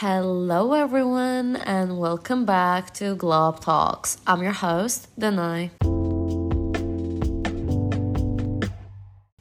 Hello, everyone, and welcome back to Glow Up Talks. I'm your host, Danai.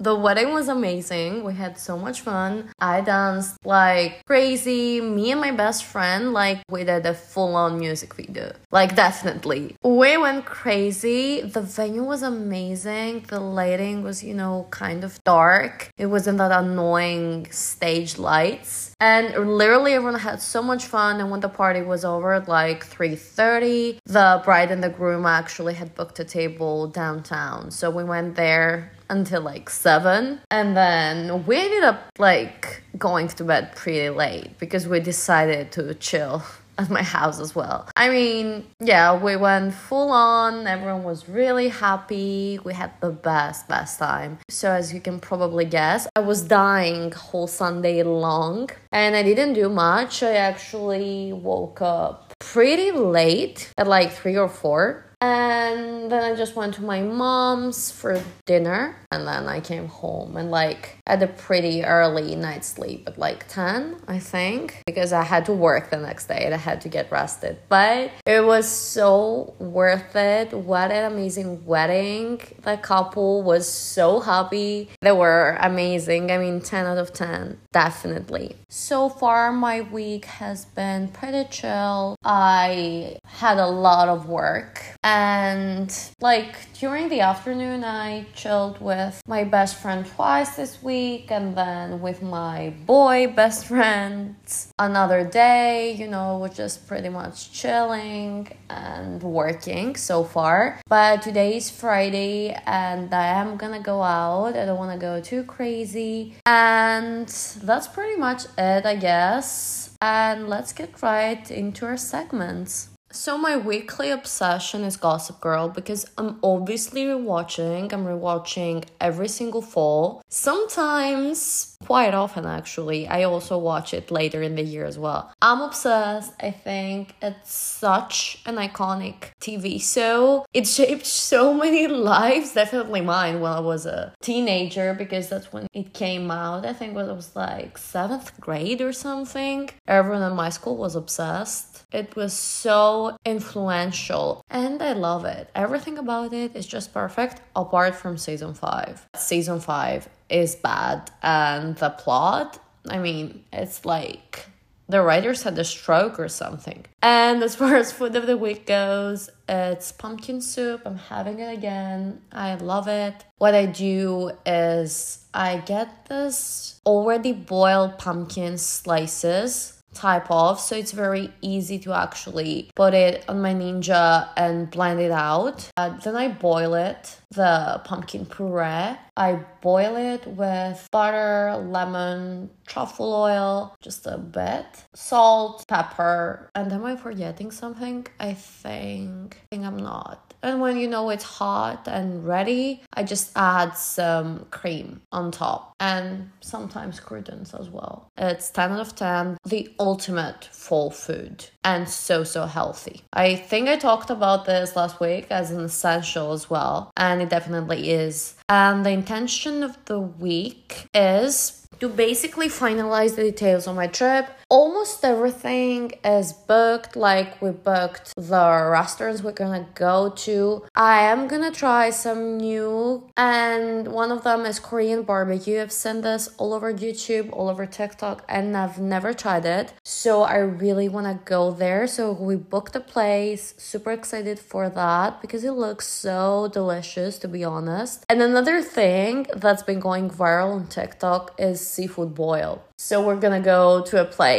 The wedding was amazing. We had so much fun. I danced like crazy. Me and my best friend, like, we did a full on music video. Like, definitely. We went crazy. The venue was amazing. The lighting was, you know, kind of dark. It wasn't that annoying stage lights. And literally everyone had so much fun. And when the party was over at like 3:30, the bride and the groom actually had booked a table downtown. So we went there until like seven. And then we ended up like going to bed pretty late because we decided to chill at my house as well. I mean, yeah, we went full on. Everyone was really happy. We had the best, best time. So, as you can probably guess, I was dying whole Sunday long and I didn't do much. I actually woke up pretty late at like three or four and then I just went to my mom's for dinner. And then I came home and like had a pretty early night sleep at like 10, I think, because I had to work the next day and I had to get rested. But it was so worth it. What an amazing wedding. The couple was so happy. They were amazing. I mean, 10 out of 10, definitely. So far, my week has been pretty chill. I had a lot of work and like during the afternoon, I chilled with my best friend twice this week, and then with my boy best friend another day. You know, we're just pretty much chilling and working so far. But today is Friday, and I am gonna go out. I don't wanna go too crazy. And that's pretty much it, I guess. And let's get right into our segments. So my weekly obsession is Gossip Girl because I'm obviously rewatching. I'm rewatching every single fall. Sometimes, quite often actually, I also watch it later in the year as well. I'm obsessed. I think it's such an iconic TV show. It shaped so many lives, definitely mine when I was a teenager because that's when it came out. I think when it was like seventh grade or something. Everyone in my school was obsessed. It was so influential and I love it. Everything about it is just perfect apart from season 5. Season 5 is bad and the plot, I mean, it's like the writers had a stroke or something. And as far as food of the week goes, it's pumpkin soup. I'm having it again. I love it. What I do is I get this already boiled pumpkin slices type of so it's very easy to actually put it on my ninja and blend it out. Uh, then i boil it the pumpkin puree. I boil it with butter lemon truffle oil just a bit salt pepper and am i forgetting something? I think i think i'm not and when you know it's hot and ready, I just add some cream on top and sometimes croutons as well. It's 10 out of 10, the ultimate fall food and so, so healthy. I think I talked about this last week as an essential as well, and it definitely is. And the intention of the week is to basically finalize the details on my trip. Almost everything is booked, like we booked the restaurants we're gonna go to. I am gonna try some new, and one of them is Korean barbecue. I've seen this all over YouTube, all over TikTok, and I've never tried it. So I really wanna go there. So we booked a place, super excited for that because it looks so delicious, to be honest. And another thing that's been going viral on TikTok is seafood boil. So we're gonna go to a place.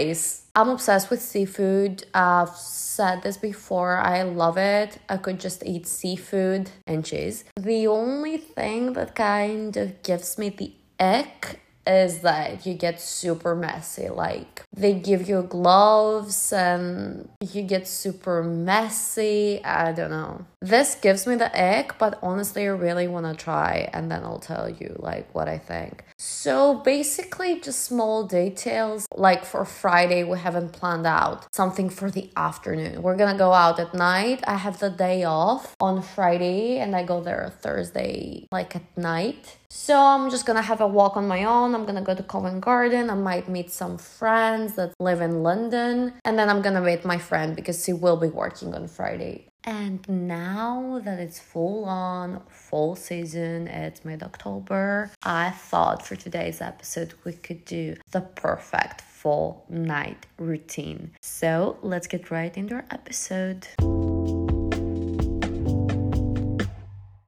I'm obsessed with seafood. I've said this before. I love it. I could just eat seafood and cheese. The only thing that kind of gives me the ick is that you get super messy. Like they give you gloves and you get super messy. I don't know. This gives me the ick, but honestly, I really want to try and then I'll tell you like what I think. So basically, just small details. Like for Friday, we haven't planned out something for the afternoon. We're gonna go out at night. I have the day off on Friday and I go there Thursday, like at night. So I'm just gonna have a walk on my own. I'm gonna go to Covent Garden. I might meet some friends that live in London. And then I'm gonna meet my friend because she will be working on Friday. And now that it's full on fall season, it's mid October, I thought for today's episode we could do the perfect fall night routine. So let's get right into our episode.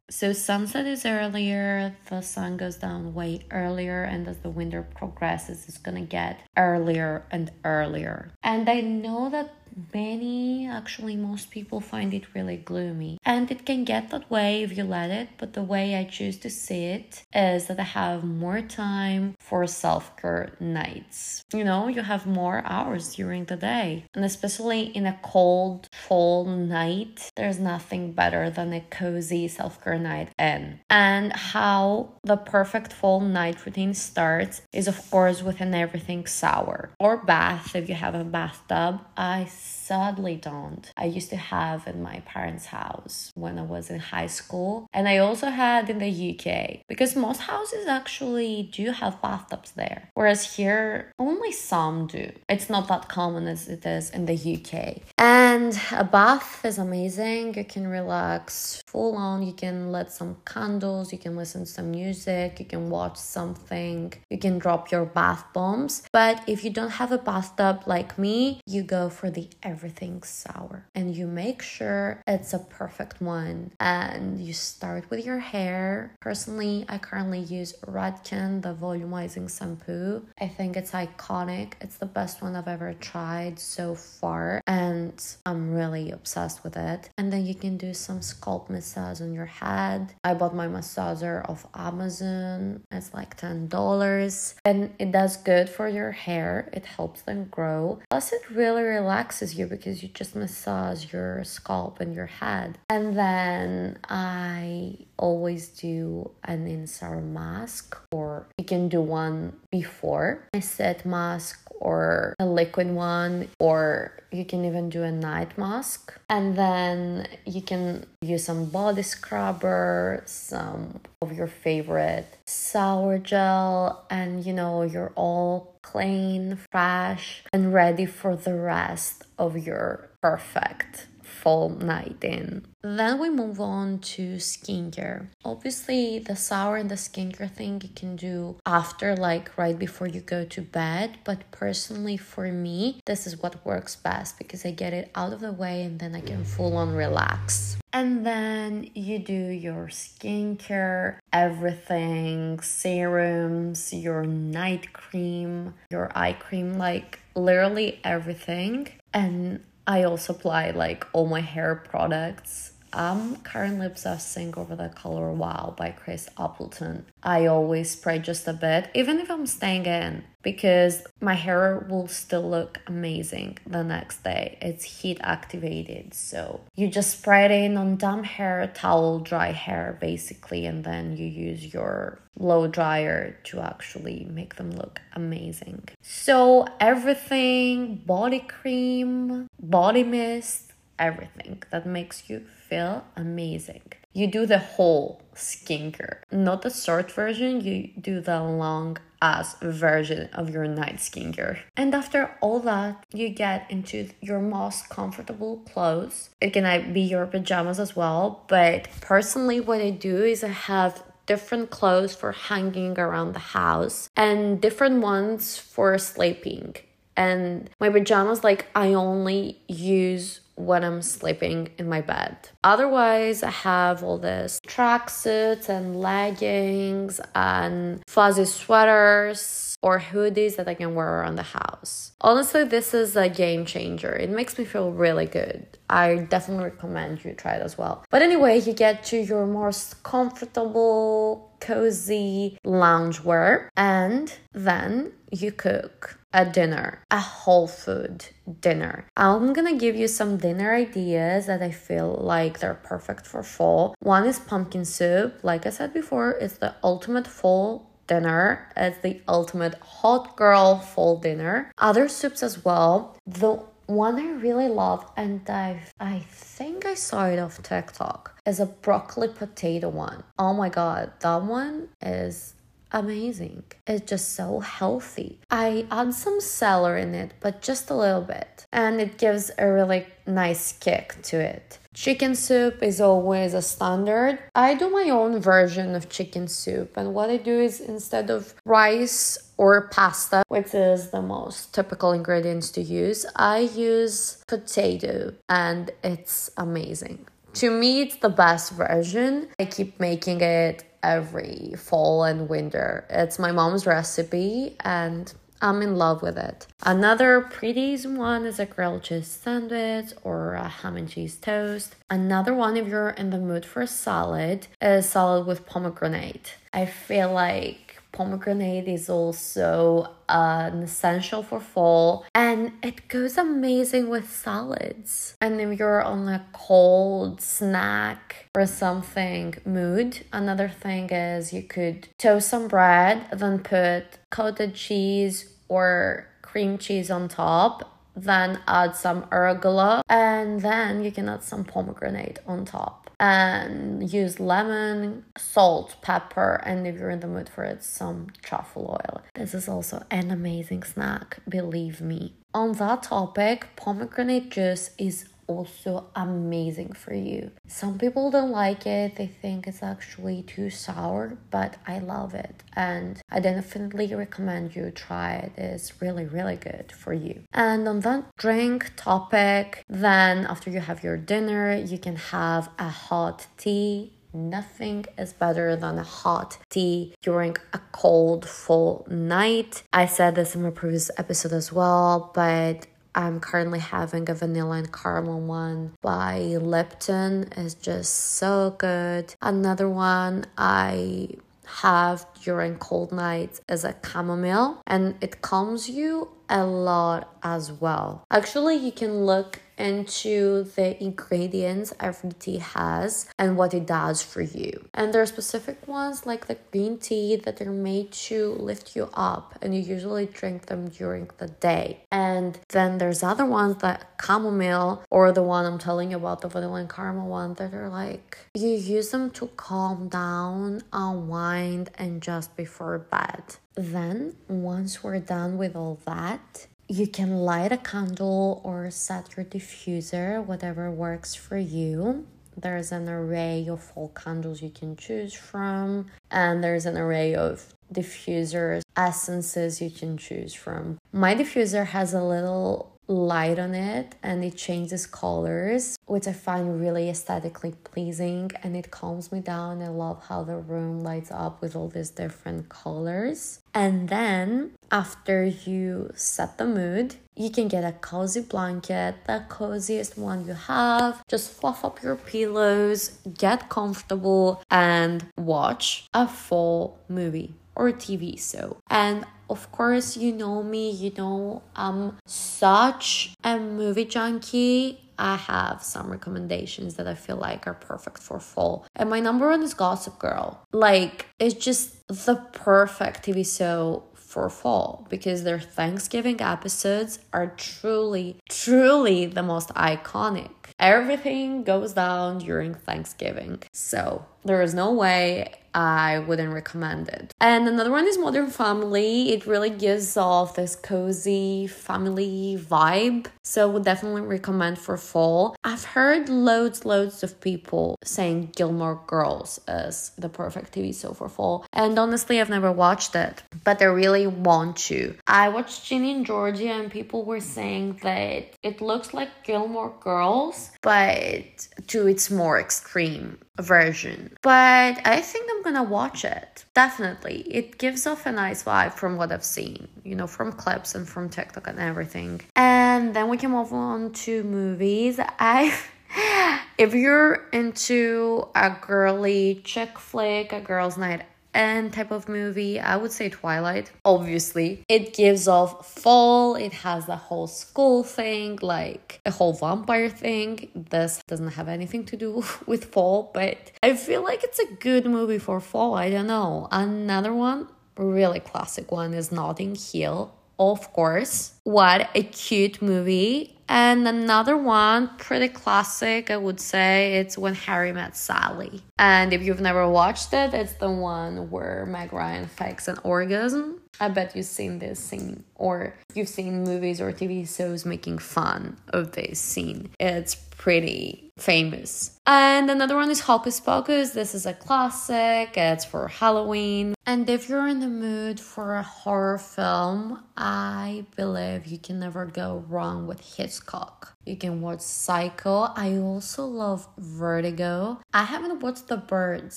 So sunset is earlier, the sun goes down way earlier, and as the winter progresses, it's gonna get earlier and earlier. And I know that many, actually, most people find it really gloomy. And it can get that way if you let it, but the way I choose to see it is that I have more time for self care nights. You know, you have more hours during the day. And especially in a cold fall night, there's nothing better than a cozy self care night in. And how the perfect fall night routine starts is, of course, with an everything shower or bath if you have a bathtub. I sadly don't. I used to have in my parents' house when I was in high school, and I also had in the UK because most houses actually do have bathtubs there, whereas here only some do. It's not that common as it is in the UK. And a bath is amazing. You can relax full on, you can let some candles, you can listen to some music, you can watch something, you can drop your bath bombs. But if you don't have a bathtub like me, you go for the everything sour. And you make sure it's a perfect one. And you start with your hair. Personally i currently use redken the volumizing shampoo. I think it's iconic. It's the best one i've ever tried so far. And i'm really obsessed with it. And then you can do some scalp massage on your head. I bought my massager off amazon. It's like $10 and it does good for your hair. It helps them grow. Plus it really relaxes you you because you just massage your scalp and your head. And then I always do an insert mask, or you can do one before a set mask or a liquid one, or you can even do a night mask. And then you can use some body scrubber, some of your favorite sour gel, and you know, you're all clean, fresh, and ready for the rest of your perfect fall night in. Then we move on to skincare. Obviously, the shower and the skincare thing you can do after, like right before you go to bed. But personally, for me, this is what works best because I get it out of the way and then I can full on relax. And then you do your skincare, everything, serums, your night cream, your eye cream, like literally everything. And I also apply like all my hair products Um, I'm currently obsessing over the color Wow by Chris Appleton. I always spray just a bit, even if I'm staying in, because my hair will still look amazing the next day. It's heat activated. So you just spray it in on damp hair, towel, dry hair, basically, and then you use your blow dryer to actually make them look amazing. So everything body cream, body mist, everything that makes you feel amazing. You do the whole skincare, not the short version, you do the long ass version of your night skincare. And after all that, you get into your most comfortable clothes. It can be your pajamas as well, but personally, what I do is I have different clothes for hanging around the house and different ones for sleeping. And my pajamas, like, I only use when I'm sleeping in my bed. Otherwise, I have all this tracksuits and leggings and fuzzy sweaters or hoodies that I can wear around the house. Honestly, this is a game changer. It makes me feel really good. I definitely recommend you try it as well. But anyway, you get to your most comfortable, cozy loungewear, and then you cook a dinner, a whole food dinner. I'm gonna give you some dinner ideas that I feel like they're perfect for fall. One is pumpkin soup. Like I said before, it's the ultimate fall dinner. It's the ultimate hot girl fall dinner. Other soups as well. The one I really love, and I I think I saw it off TikTok, is a broccoli potato one. Oh my god, that one is amazing. It's just so healthy. I add some celery in it, but just a little bit, and it gives a really nice kick to it. Chicken soup is always a standard. I do my own version of chicken soup, and what I do is instead of rice or pasta, which is the most typical ingredients to use, I use potato, and it's amazing. To me, it's the best version. I keep making it every fall and winter. It's my mom's recipe, and I'm in love with it. Another pretty easy one is a grilled cheese sandwich or a ham and cheese toast. Another one, if you're in the mood for a salad, is a salad with pomegranate. I feel like pomegranate is also uh, an essential for fall and it goes amazing with salads. And if you're on a cold snack or something mood, another thing is you could toast some bread, then put coated cheese or cream cheese on top then add some arugula and then you can add some pomegranate on top and use lemon salt pepper and if you're in the mood for it some truffle oil. This is also an amazing snack believe me. On that topic pomegranate juice is also amazing for you. Some people don't like it, they think it's actually too sour, but I love it and I definitely recommend you try it. It's really, really good for you. And on that drink topic, then after you have your dinner, you can have a hot tea Nothing is better than a hot tea during a cold, full night. I said this in my previous episode as well, but I'm currently having a vanilla and caramel one by Lipton. It's just so good. Another one I have during cold nights is a chamomile and it calms you a lot as well. Actually, you can look into the ingredients every tea has and what it does for you. And there are specific ones like the green tea that are made to lift you up, and you usually drink them during the day. And then there's other ones that chamomile or the one I'm telling you about, the vanilla and caramel one, that are like you use them to calm down, unwind, and just before bed. Then, once we're done with all that, you can light a candle or set your diffuser, whatever works for you. There's an array of fall candles you can choose from, and there's an array of diffusers, essences you can choose from. My diffuser has a little light on it and it changes colors, which I find really aesthetically pleasing and it calms me down. I love how the room lights up with all these different colors. And then after you set the mood, you can get a cozy blanket, the coziest one you have. Just fluff up your pillows, get comfortable, and watch a full movie or TV show. And of course, you know me, you know I'm such a movie junkie. I have some recommendations that I feel like are perfect for fall. And my number one is Gossip Girl. Like, it's just the perfect TV show for fall because their Thanksgiving episodes are truly, truly the most iconic. Everything goes down during Thanksgiving. So there is no way I wouldn't recommend it. And another one is Modern Family. It really gives off this cozy family vibe. So would definitely recommend for fall. I've heard loads, loads of people saying Gilmore Girls is the perfect TV show for fall. And honestly, I've never watched it, but I really want to. I watched Ginny and Georgia and people were saying that it looks like Gilmore Girls, but to its more extreme version. But I think I'm gonna watch it. Definitely. It gives off a nice vibe from what I've seen, you know, from clips and from TikTok and everything. And then we can move on to movies. I if you're into a girly chick flick, a girl's night and type of movie, I would say Twilight. Obviously, it gives off fall, it has the whole school thing, like a whole vampire thing. This doesn't have anything to do with fall, but I feel like it's a good movie for fall. I don't know. Another one, really classic one, is Notting Hill. Of course. What a cute movie. And another one, pretty classic, I would say, it's When Harry Met Sally. And if you've never watched it, it's the one where Meg Ryan fakes an orgasm. I bet you've seen this scene, or you've seen movies or TV shows making fun of this scene. It's pretty famous. And another one is Hocus Pocus. This is a classic, it's for Halloween. And if you're in the mood for a horror film, I believe you can never go wrong with Hitchcock. You can watch Psycho. I also love Vertigo. I haven't watched The Birds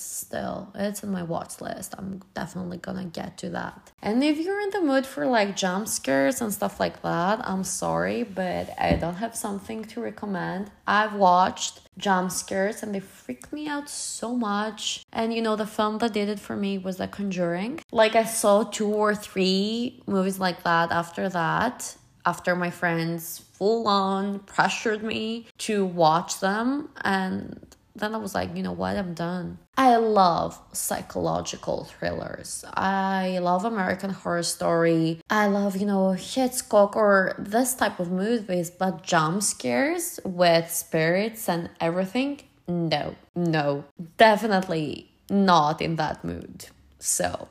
still. It's on my watch list. I'm definitely gonna get to that. And if you're in the mood for like jump scares and stuff like that, I'm sorry, but I don't have something to recommend. I've watched jump scares and they freaked me out so much. And you know, the film that did it for me was The Conjuring. Like, I saw two or three movies like that after that, after my friends full on pressured me to watch them. And then I was like, you know what, I'm done. I love psychological thrillers. I love American Horror Story. I love, you know, Hitchcock or this type of movies, but jump scares with spirits and everything, no, no, definitely not in that mood. So,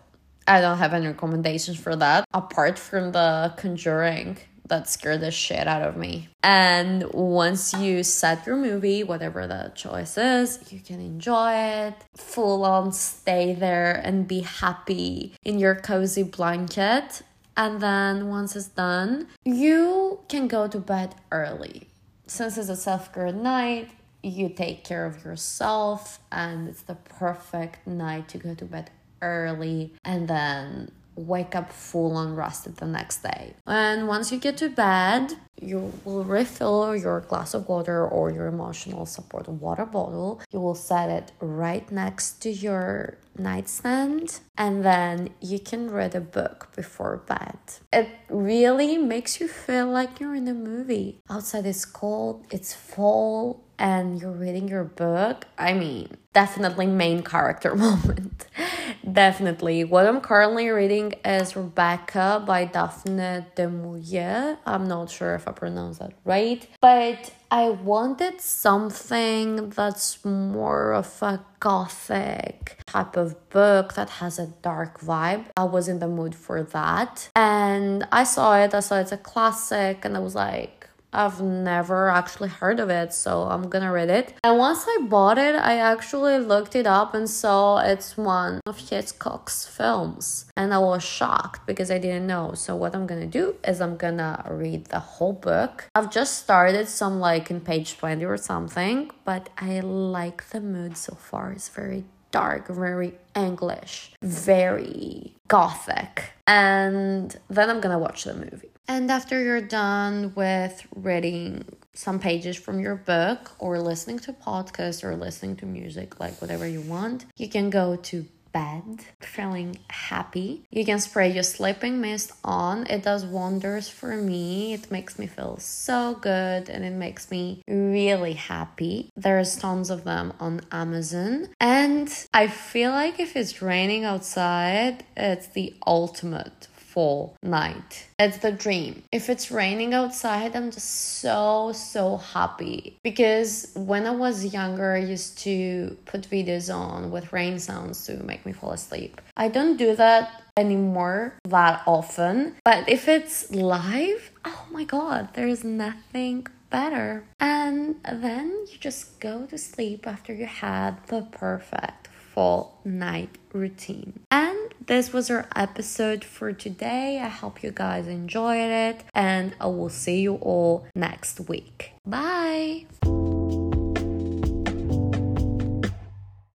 I don't have any recommendations for that apart from the Conjuring that scared the shit out of me. And once you set your movie, whatever the choice is, you can enjoy it, full on stay there and be happy in your cozy blanket. And then once it's done, you can go to bed early. Since it's a self care night, you take care of yourself, and it's the perfect night to go to bed early and then wake up full on rested the next day. And once you get to bed, you will refill your glass of water or your emotional support water bottle. You will set it right next to your nightstand and then you can read a book before bed. It really makes you feel like you're in a movie. Outside is cold, it's fall, and you're reading your book. I mean, definitely main character moment. definitely. What I'm currently reading is Rebecca by Daphne du Maurier. I'm not sure if I pronounced that right, but I wanted something that's more of a gothic type of book that has a dark vibe. I was in the mood for that. And I saw it, I saw it's a classic, and I was like, I've never actually heard of it, so I'm gonna read it. And once I bought it, I actually looked it up and saw it's one of Hitchcock's films. And I was shocked because I didn't know. So, what I'm gonna do is I'm gonna read the whole book. I've just started some like in page 20 or something, but I like the mood so far. It's very dark, very English, very gothic. And then I'm gonna watch the movie. And after you're done with reading some pages from your book or listening to podcasts or listening to music, like whatever you want, you can go to bed feeling happy. You can spray your sleeping mist on. It does wonders for me. It makes me feel so good and it makes me really happy. There's tons of them on Amazon. And I feel like if it's raining outside, it's the ultimate fall night. It's the dream. If it's raining outside, I'm just so, so happy. Because when I was younger, I used to put videos on with rain sounds to make me fall asleep. I don't do that anymore that often. But if it's live, oh my god, there's nothing better. And then you just go to sleep after you had the perfect night routine. And this was our episode for today. I hope you guys enjoyed it, and I will see you all next week. Bye.